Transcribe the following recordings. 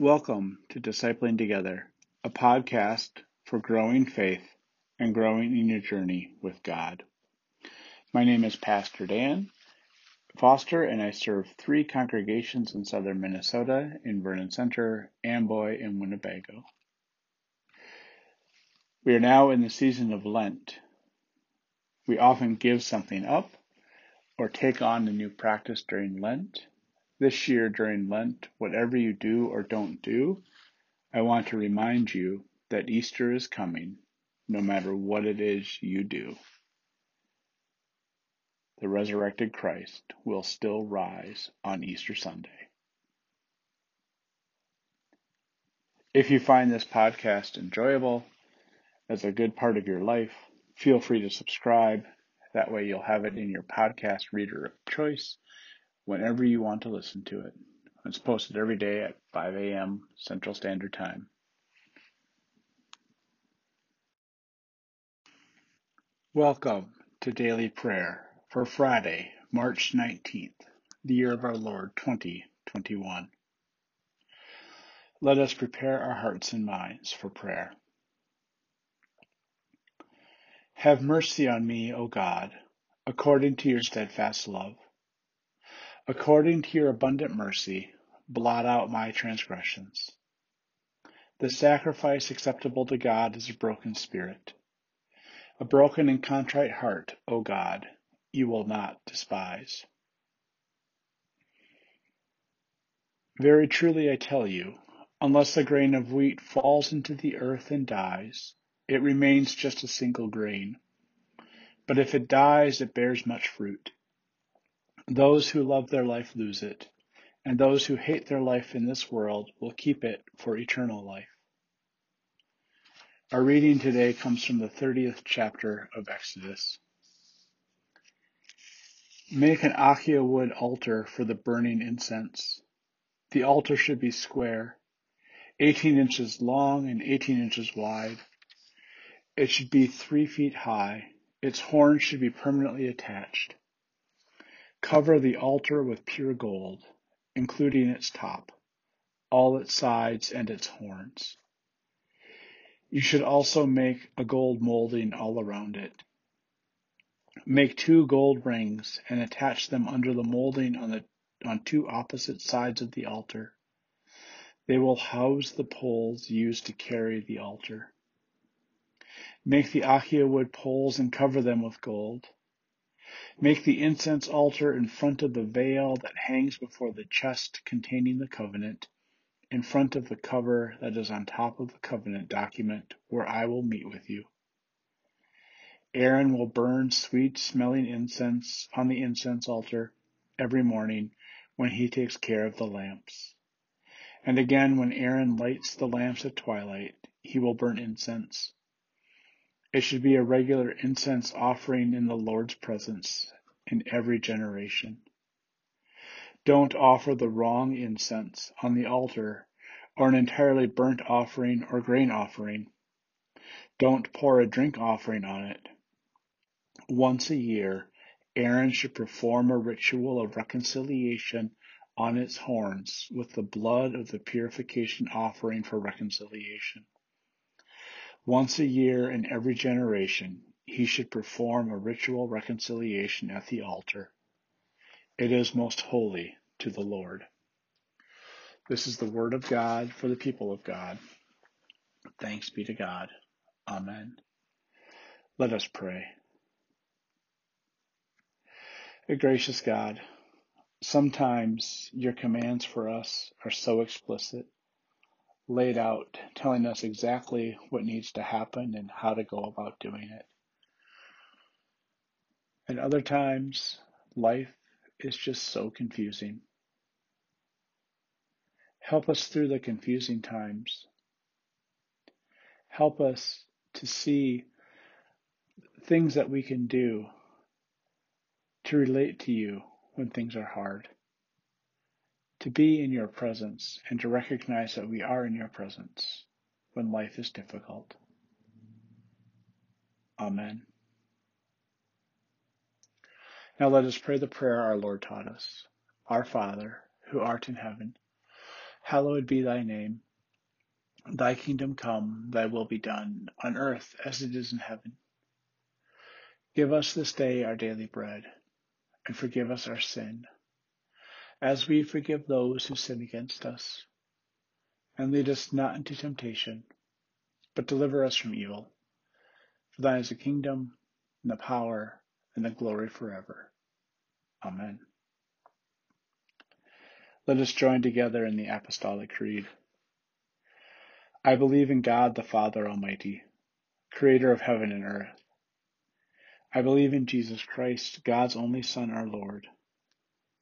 Welcome to Discipling Together, a podcast for growing faith and growing in your journey with God. My name is Pastor Dan Foster, and I serve three congregations in southern Minnesota in Vernon Center, Amboy, and Winnebago. We are now in the season of Lent. We often give something up or take on a new practice during Lent. This year during Lent, whatever you do or don't do, I want to remind you that Easter is coming, no matter what it is you do. The resurrected Christ will still rise on Easter Sunday. If you find this podcast enjoyable, as a good part of your life, feel free to subscribe. That way you'll have it in your podcast reader of choice whenever you want to listen to it. It's posted every day at 5 a.m. Central Standard Time. Welcome to Daily Prayer for Friday, March 19th, the year of our Lord 2021. Let us prepare our hearts and minds for prayer. Have mercy on me, O God, according to your steadfast love According to your abundant mercy, blot out my transgressions. The sacrifice acceptable to God is a broken spirit. A broken and contrite heart, O God, you will not despise. Very truly I tell you, unless a grain of wheat falls into the earth and dies, it remains just a single grain. But if it dies, it bears much fruit. Those who love their life lose it, and those who hate their life in this world will keep it for eternal life. Our reading today comes from the 30th chapter of Exodus. Make an acacia wood altar for the burning incense. The altar should be square, 18 inches long and 18 inches wide. It should be three feet high. Its horns should be permanently attached. Cover the altar with pure gold, including its top, all its sides, and its horns. You should also make a gold molding all around it. Make two gold rings and attach them under the molding on, the, on two opposite sides of the altar. They will house the poles used to carry the altar. Make the acacia wood poles and cover them with gold. Make the incense altar in front of the veil that hangs before the chest containing the covenant, in front of the cover that is on top of the covenant document where I will meet with you. Aaron will burn sweet smelling incense on the incense altar every morning when he takes care of the lamps. And again, when Aaron lights the lamps at twilight, he will burn incense. It should be a regular incense offering in the Lord's presence in every generation. Don't offer the wrong incense on the altar or an entirely burnt offering or grain offering. Don't pour a drink offering on it. Once a year, Aaron should perform a ritual of reconciliation on its horns with the blood of the purification offering for reconciliation. Once a year in every generation, he should perform a ritual reconciliation at the altar. It is most holy to the Lord. This is the word of God for the people of God. Thanks be to God. Amen. Let us pray. A gracious God, sometimes your commands for us are so explicit laid out, telling us exactly what needs to happen and how to go about doing it. And other times, life is just so confusing. Help us through the confusing times. Help us to see things that we can do to relate to you when things are hard to be in your presence and to recognize that we are in your presence when life is difficult. Amen. Now let us pray the prayer our Lord taught us. Our Father, who art in heaven, hallowed be thy name. Thy kingdom come, thy will be done, on earth as it is in heaven. Give us this day our daily bread, and forgive us our sin, as we forgive those who sin against us. And lead us not into temptation, but deliver us from evil. For thine is the kingdom, and the power, and the glory forever. Amen. Let us join together in the Apostolic Creed. I believe in God the Father Almighty, creator of heaven and earth. I believe in Jesus Christ, God's only Son, our Lord,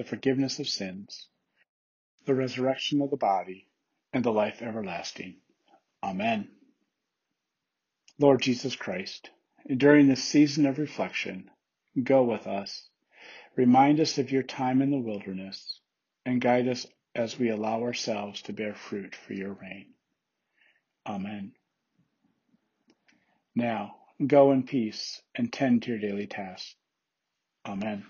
the forgiveness of sins, the resurrection of the body, and the life everlasting. Amen. Lord Jesus Christ, during this season of reflection, go with us, remind us of your time in the wilderness, and guide us as we allow ourselves to bear fruit for your reign. Amen. Now, go in peace and tend to your daily tasks. Amen.